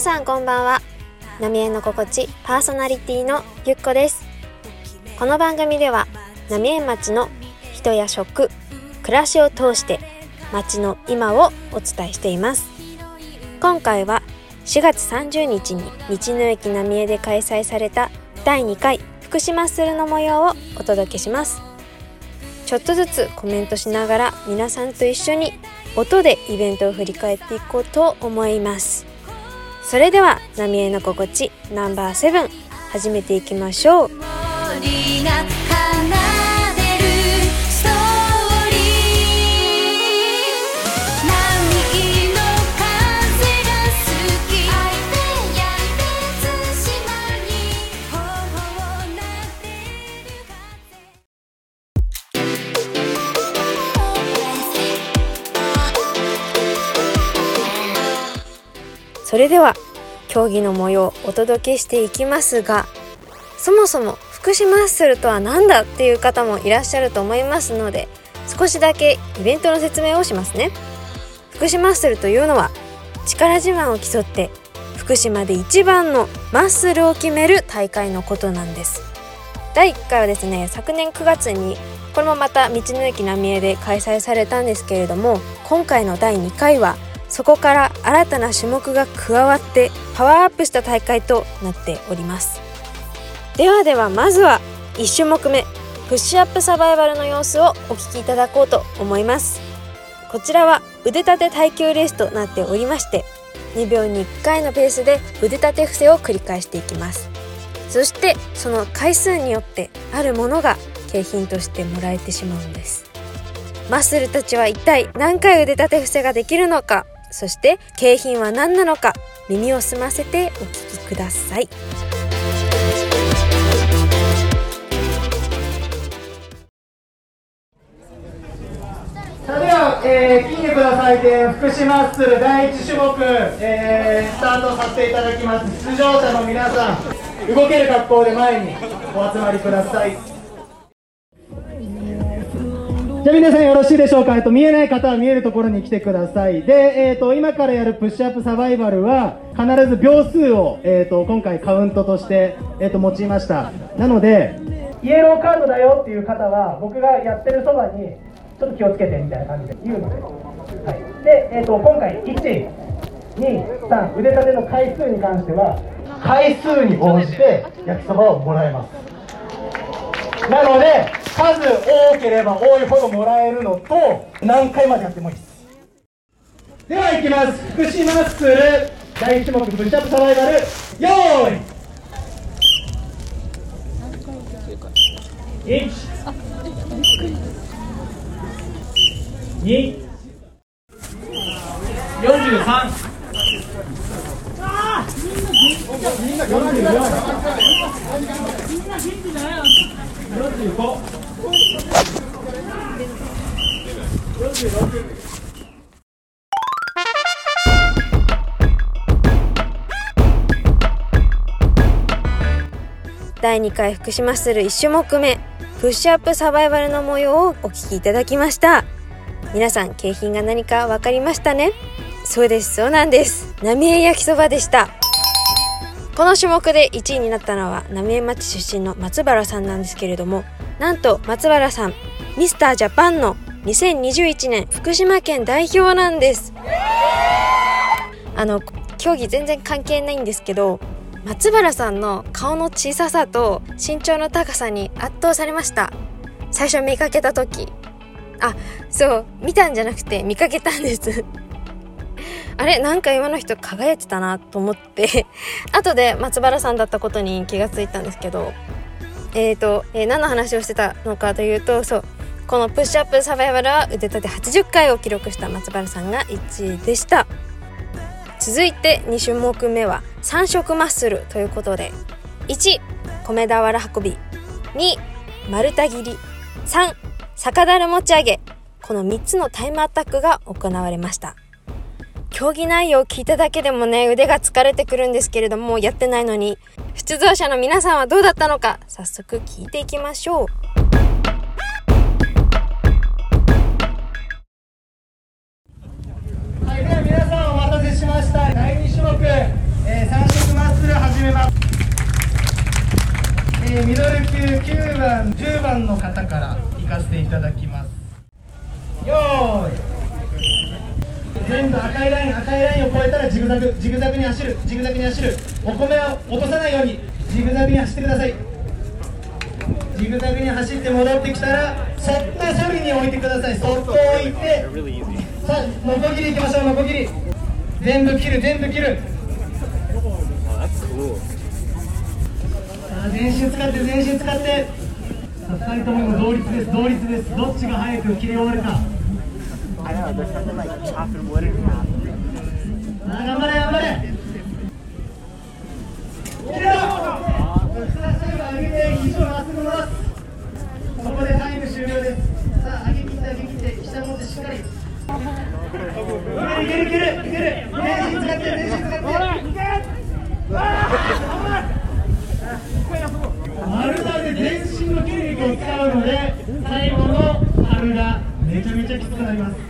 さんこんばんは。浪江の心地パーソナリティのゆっこです。この番組では浪江町の人や食暮らしを通して町の今をお伝えしています。今回は4月30日に道の駅浪江で開催された第2回福島ッスルの模様をお届けします。ちょっとずつコメントしながら皆さんと一緒に音でイベントを振り返っていこうと思います。それでは浪江の心地ナンバーセブン始めていきましょうそれでは競技の模様をお届けしていきますがそもそも福島ッスルとは何だっていう方もいらっしゃると思いますので少しだけイベントの説明をしますね。福島ッスルというのは力自慢を競って福島で一番のマッスルを決める大会のことなんです。第1回はですね昨年9月にこれもまた道の駅浪江で開催されたんですけれども今回の第2回はそこから新たな種目が加わってパワーアップした大会となっております。ではではまずは1種目目プッシュアップサバイバルの様子をお聞きいただこうと思います。こちらは腕立て耐久レースとなっておりまして2秒に1回のペースで腕立て伏せを繰り返していきます。そしてその回数によってあるものが景品としてもらえてしまうんです。マッスルたちは一体何回腕立て伏せができるのかそして景品は何なのか耳を澄ませてお聞きください。では、えー、筋肉の祭典福島ッスル第1種目、えー、スタートさせていただきます。出場者の皆さん動ける格好で前にお集まりください。じゃあ皆さんよろしいでしょうか、えっと、見えない方は見えるところに来てください。で、えっと、今からやるプッシュアップサバイバルは必ず秒数を、えっと、今回カウントとして、えっと、用いました。なのでイエローカードだよっていう方は僕がやってるそばにちょっと気をつけてみたいな感じで言うので、はい。でえっと今回123腕立ての回数に関しては回数に応じて焼きそばをもらえます。なので数多ければ多いほどもらえるのと何回までやってもいいです。ではいきます。福島ッスル。第1種目プッシュアップサバイバル。用意1 2 43みんな45第2回福島ッスル1種目目プッシュアップサバイバルの模様をお聞きいただきました。皆さん景品が何か分かりましたね？そうですそうなんです。浪江焼きそばでした。この種目で1位になったのは浪江町出身の松原さんなんですけれどもなんと松原さんミスタージャパンの2021年福島県代表なんです。あの競技全然関係ないんですけど松原さんの顔の小ささと身長の高さに圧倒されました。最初見かけた時あそう見たんじゃなくて見かけたんです。あれなんか今の人輝いてたなと思って。後で松原さんだったことに気がついたんですけど。えーと、えー、何の話をしてたのかというとそう。このプッシュアップサバイバルは腕立て80回を記録した松原さんが1位でした。続いて2種目目は3色マッスルということで1米俵運び。2丸太切り。3酒樽持ち上げ。この3つのタイムアタックが行われました。競技内容を聞いただけでもね腕が疲れてくるんですけれどもやってないのに出場者の皆さんはどうだったのか早速聞いていきましょう。はいでは皆さんお待たせしました。第2種目えー、三色マッスル始めます、えーミドル級9番10番の方から行かせていただきます。よーい。全部赤いライン赤いラインを越えたらジグザグジグザグに走るジグザグに走る。お米を落とさないようにジグザグに走ってください。ジグザグに走って戻ってきたらそっと処理に置いてください。そっと置いてさあノコギリいきましょうノコギリ。全部切る全部切る。さあ全身使って全身使って。さあ2人とも今同率です同率です。どっちが早く切り終わるか I know, there's something like chopping wood in half. 頑張れ頑張れ切れろさあ最後上げて肘をまって上げ切って下持ってしっかりいけるいけるいけるいける全身使って全身使って丸太で全身の筋肉を使うので最後の丸がめちゃめちゃきつくなります。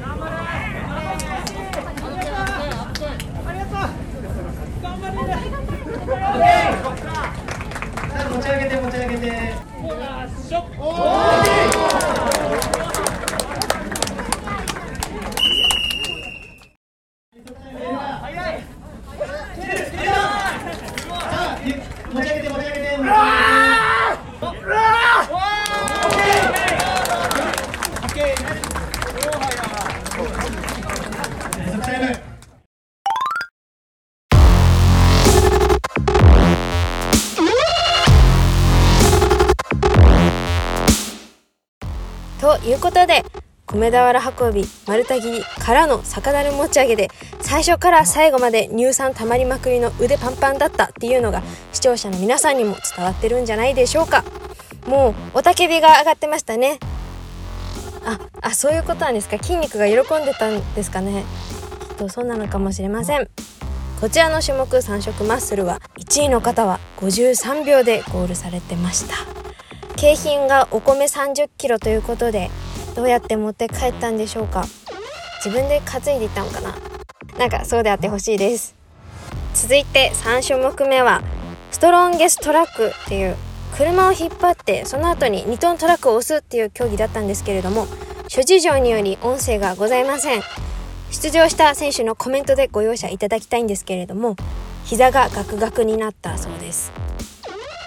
Нам ということで米俵運び丸太切りからの酒樽持ち上げで最初から最後まで乳酸たまりまくりの腕パンパンだったっていうのが視聴者の皆さんにも伝わってるんじゃないでしょうか。もうおたけびが上がってましたね。ああそういうことなんですか。筋肉が喜んでたんですかね。きっとそうなのかもしれません。こちらの種目3色マッスルは1位の方は53秒でゴールされてました。景品がお米30キロということでどうやって持って帰ったんでしょうか？自分で担いでいったのかな？なんかそうであってほしいです。続いて3種目目はストロンゲストラックっていう車を引っ張ってその後に2トントラックを押すっていう競技だったんですけれども諸事情により音声がございません。出場した選手のコメントでご容赦いただきたいんですけれども膝がガクガクになったそうです。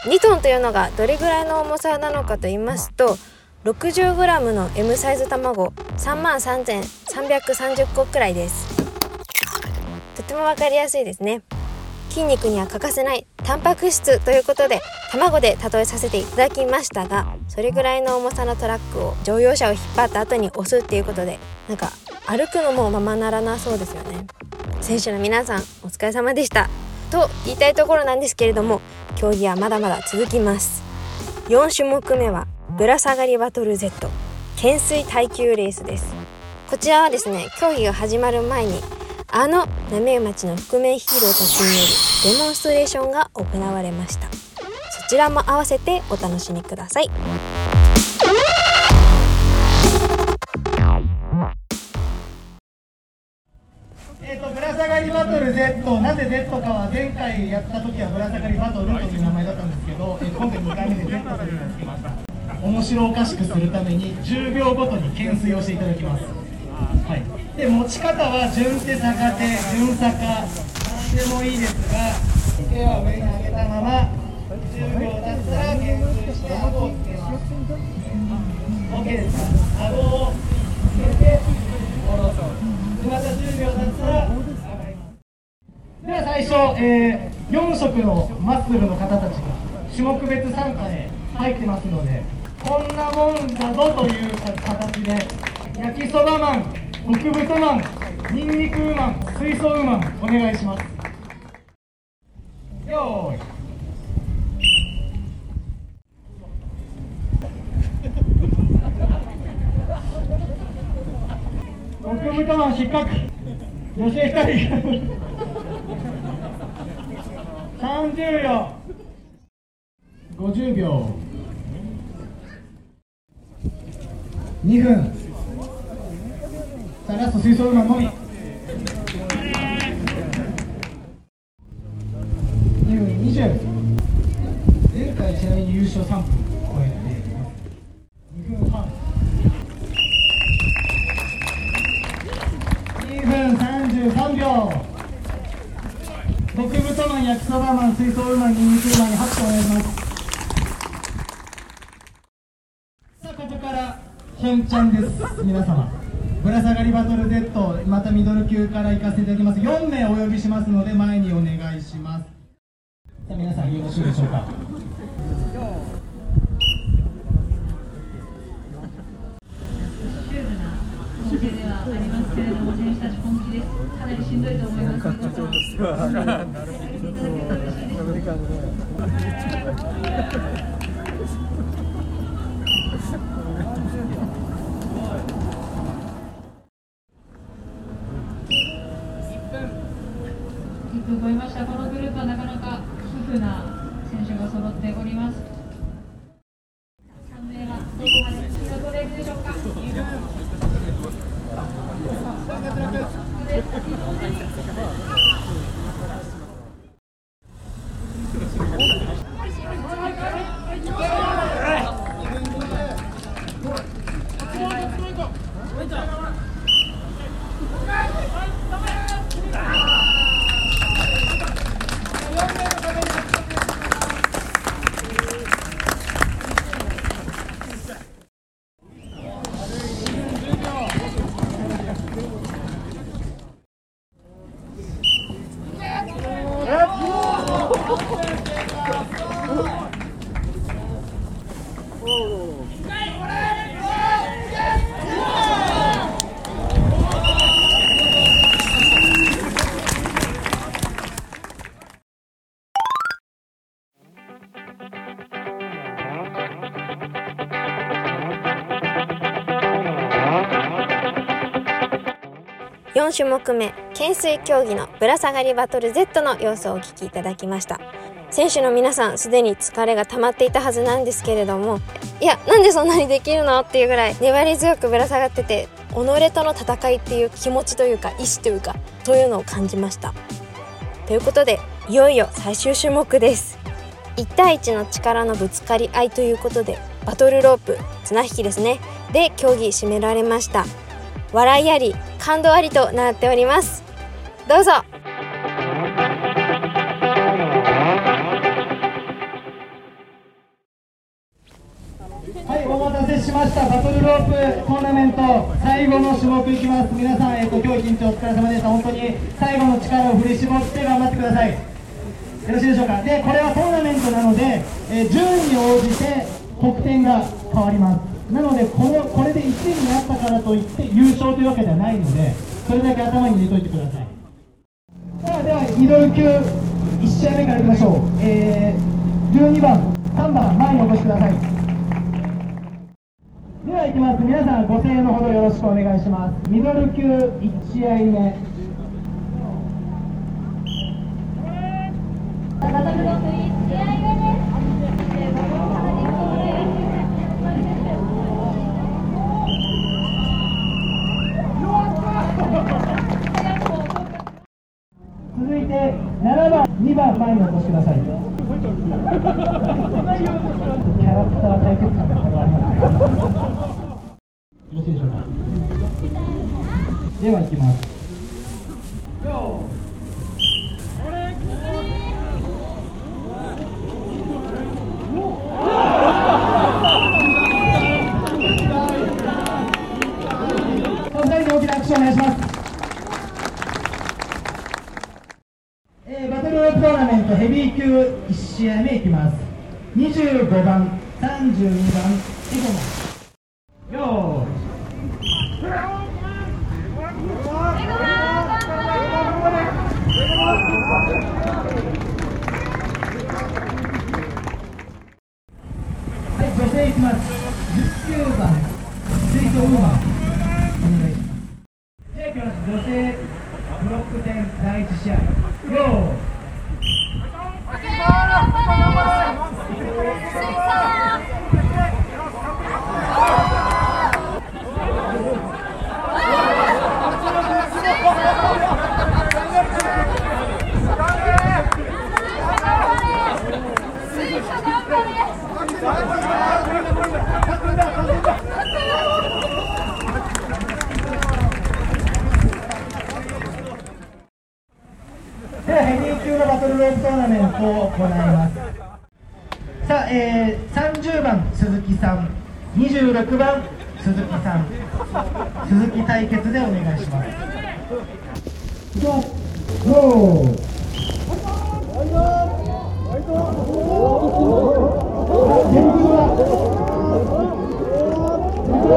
2トンというのがどれぐらいの重さなのかと言いますと 60g の M サイズ卵3万3330個くらいです。とても分かりやすいですね。筋肉には欠かせないタンパク質ということで卵で例えさせていただきましたがそれぐらいの重さのトラックを乗用車を引っ張った後に押すっていうことでなんか歩くのもままならなそうですよね。選手の皆さんお疲れ様でした。と言いたいところなんですけれども競技はまだまだ続きます。4種目目はぶら下がりバトル Z 懸垂耐久レースです。こちらはですね競技が始まる前にあの浪江町の覆面ヒーローたちによるデモンストレーションが行われました。そちらも合わせてお楽しみください。えっ、とぶら下がりバトル Z なぜ Z かは前回やった時はぶら下がりバトルという名前だったんですけど、えー今回2回目で Z というのをつけました。面白おかしくするために10秒ごとに懸垂をしていただきます。はい。で持ち方は順手逆手順逆。何でもいいですが手は上に上げたまま10秒経ったら懸垂して顎をつけます OK です。か顎をつけてでは最初、えー4色のマッスルの方たちが種目別参加へ入ってますのでこんなもんだぞという形で焼きそばマン極太マンニンニクウーマン水槽ウーマンお願いします。よーい。極太マン失格。女性2人。30秒。50秒。2分。さあラスト水槽がのみ。皆様ぶら下がりバトル Z またミドル級から行かせていただきます4名お呼びしますので前にお願いしますさあ皆さんよろしいでしょうかシュールな光景ではありますけれども、選手たち本気です。かなりしんどいと思います。4種目目懸垂競技のぶら下がりバトル Z の様子をお聞きいただきました。選手の皆さんすでに疲れが溜まっていたはずなんですけれどもいやなんでそんなにできるのっていうぐらい粘り強くぶら下がってて己との戦いっていう気持ちというか意志というかそういうのを感じました。ということでいよいよ最終種目です。1対1の力のぶつかり合いということでバトルロープ綱引きですね。で競技締められました。笑いあり感動ありとなっておりますどうぞはい、お待たせしました。バトルロープトーナメント最後の種目いきます。皆さん、えっと今日一日お疲れ様でした。本当に最後の力を振り絞って頑張ってください。よろしいでしょうか？で、これはトーナメントなので、えー順位に応じて得点が変わります。なのでこのこれで1位になったからといって優勝というわけではないので、それだけ頭に入れといてください。さあではミドル級1試合目からいきましょう。えー、12番、3番前にお越しください。では行きます皆さんご声援のほどよろしくお願いしますミドル級1試合目バトルロープ1試合目です。続いて7番2番前にお越しくださいキャラクター対決感がこれはありますよろしいでしょうかでは行きます。はい、女性いきます。19番、水素ウーマン。お願いします。じゃあいきます。女性ブロック戦第一試合。よー。ではヘビー級のバトルロープトーナメントを行いますさあ、えー、30番鈴木さん。26番鈴木さん。鈴木対決でお願いします。いきますゴー。女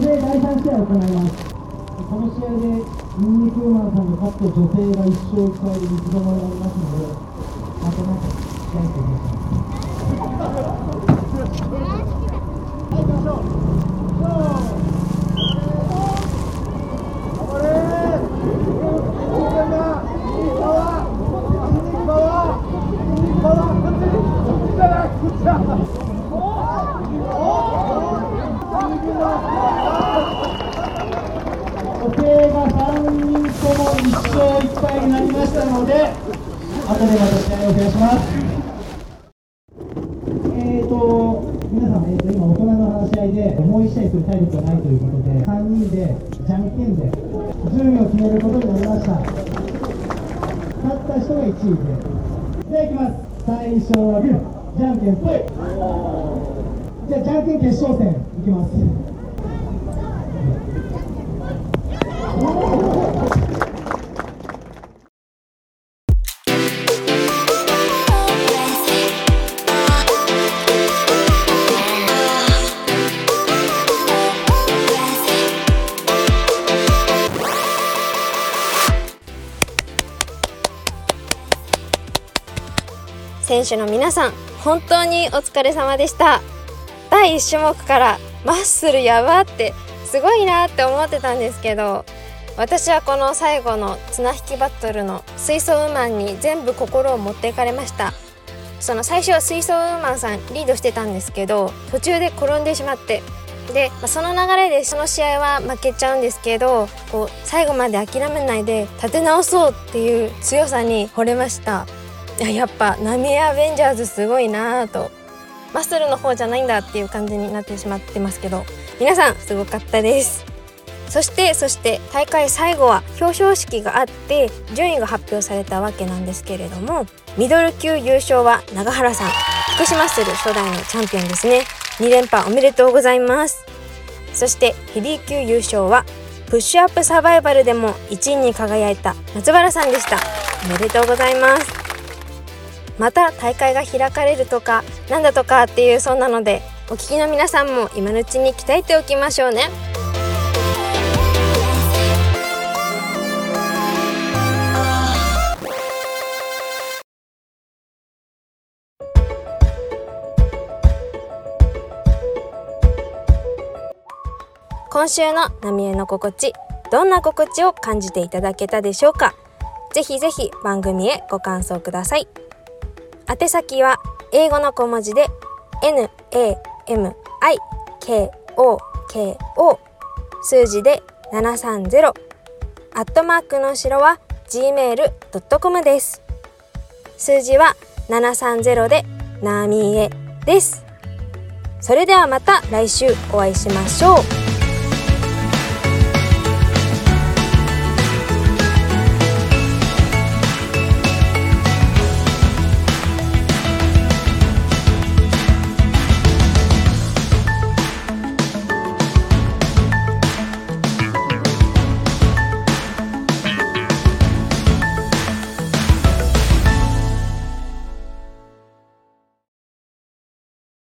性第3試合を行います。この試合でニンニクウマンさんが勝って女性が1勝1敗で三つどもえになりますのでまたなんか試合してください女性が3人とも1勝1敗になりましたので後でまた試合を増やします。えーと皆さん、えー、と今大人の話し合いでもう1試合する体力がないということで3人でじゃんけんで順位を決めることになりました。勝った人が1位で。ではいきます。最初はグーじゃんけんぽい。じゃあじゃんけん決勝戦いきます。選手の皆さん本当にお疲れ様でした。第1種目からマッスルやばってすごいなって思ってたんですけど私はこの最後の綱引きバトルの水素ウーマンに全部心を持っていかれました。その最初は水素ウーマンさんリードしてたんですけど途中で転んでしまってで、まその流れでその試合は負けちゃうんですけどこう最後まで諦めないで立て直そうっていう強さに惚れました。やっぱナミアベンジャーズすごいなぁと。マッスルの方じゃないんだっていう感じになってしまってますけど。皆さんすごかったです。そしてそして大会最後は表彰式があって順位が発表されたわけなんですけれどもミドル級優勝は長原さん。福島マッスル初代のチャンピオンですね。2連覇おめでとうございます。そしてヘビー級優勝はプッシュアップサバイバルでも1位に輝いた松原さんでした。おめでとうございます。また大会が開かれるとかなんだとかっていうそうなのでお聞きの皆さんも今のうちに鍛えておきましょうね。今週の浪江の心地どんな心地を感じていただけたでしょうか？ぜひぜひ番組へご感想ください。宛先は英語の小文字で NAMIKOKO 数字で730アットマークの後ろは gmail.com です。数字は730でナミエです。それではまた来週お会いしましょう。